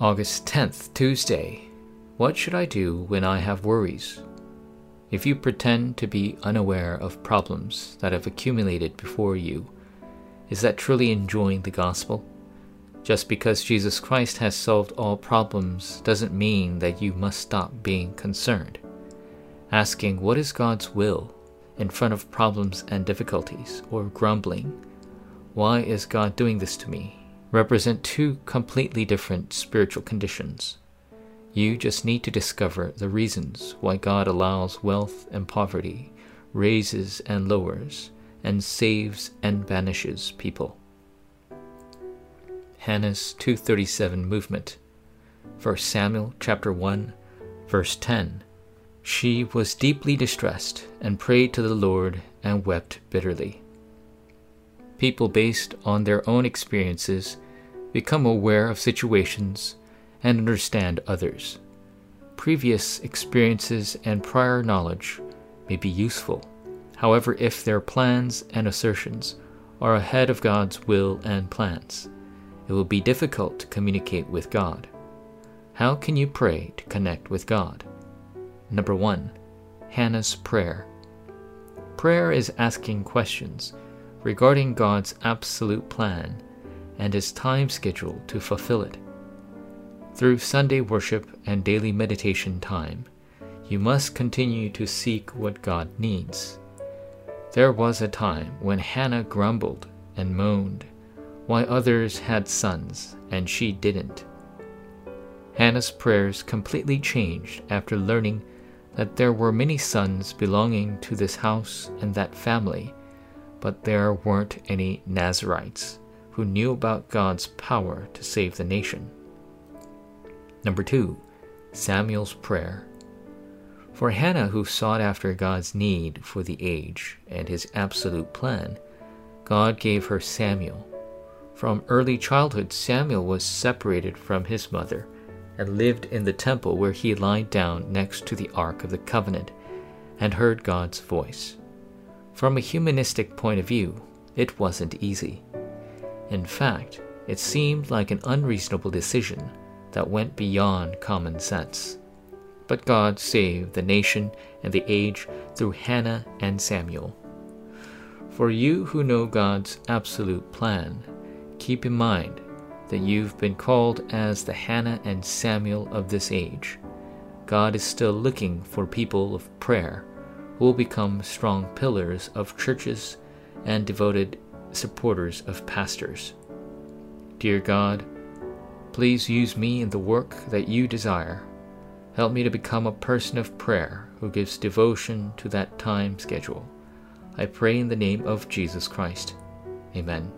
August 10th, Tuesday. What should I do when I have worries? If you pretend to be unaware of problems that have accumulated before you, is that truly enjoying the gospel? Just because Jesus Christ has solved all problems doesn't mean that you must stop being concerned. Asking what is God's will in front of problems and difficulties, or grumbling, why is God doing this to me, represent two completely different spiritual conditions. You just need to discover the reasons why God allows wealth and poverty, raises and lowers, and saves and banishes people. Hannah's 237 movement. 1 Samuel chapter 1 verse 10. She was deeply distressed and prayed to the Lord and wept bitterly. People based on their own experiences become aware of situations and understand others. Previous experiences and prior knowledge may be useful. However, if their plans and assertions are ahead of God's will and plans, it will be difficult to communicate with God. How can you pray to connect with God? Number one, Hannah's prayer. Prayer is asking questions regarding God's absolute plan and his time schedule to fulfill it. Through Sunday worship and daily meditation time, you must continue to seek what God needs. There was a time when Hannah grumbled and moaned, why others had sons and she didn't. Hannah's prayers completely changed after learning that there were many sons belonging to this house and that family, but there weren't any Nazarites who knew about God's power to save the nation. Number two, Samuel's prayer. For Hannah, who sought after God's need for the age and his absolute plan, God gave her Samuel. From early childhood, Samuel was separated from his mother and lived in the temple where he lied down next to the Ark of the Covenant and heard God's voice. From a humanistic point of view, it wasn't easy. In fact, it seemed like an unreasonable decision that went beyond common sense. But God saved the nation and the age through Hannah and Samuel. For you who know God's absolute plan, keep in mind that you've been called as the Hannah and Samuel of this age. God is still looking for people of prayer will become strong pillars of churches and devoted supporters of pastors. Dear God, please use me in the work that you desire. Help me to become a person of prayer who gives devotion to that time schedule. I pray in the name of Jesus Christ. Amen.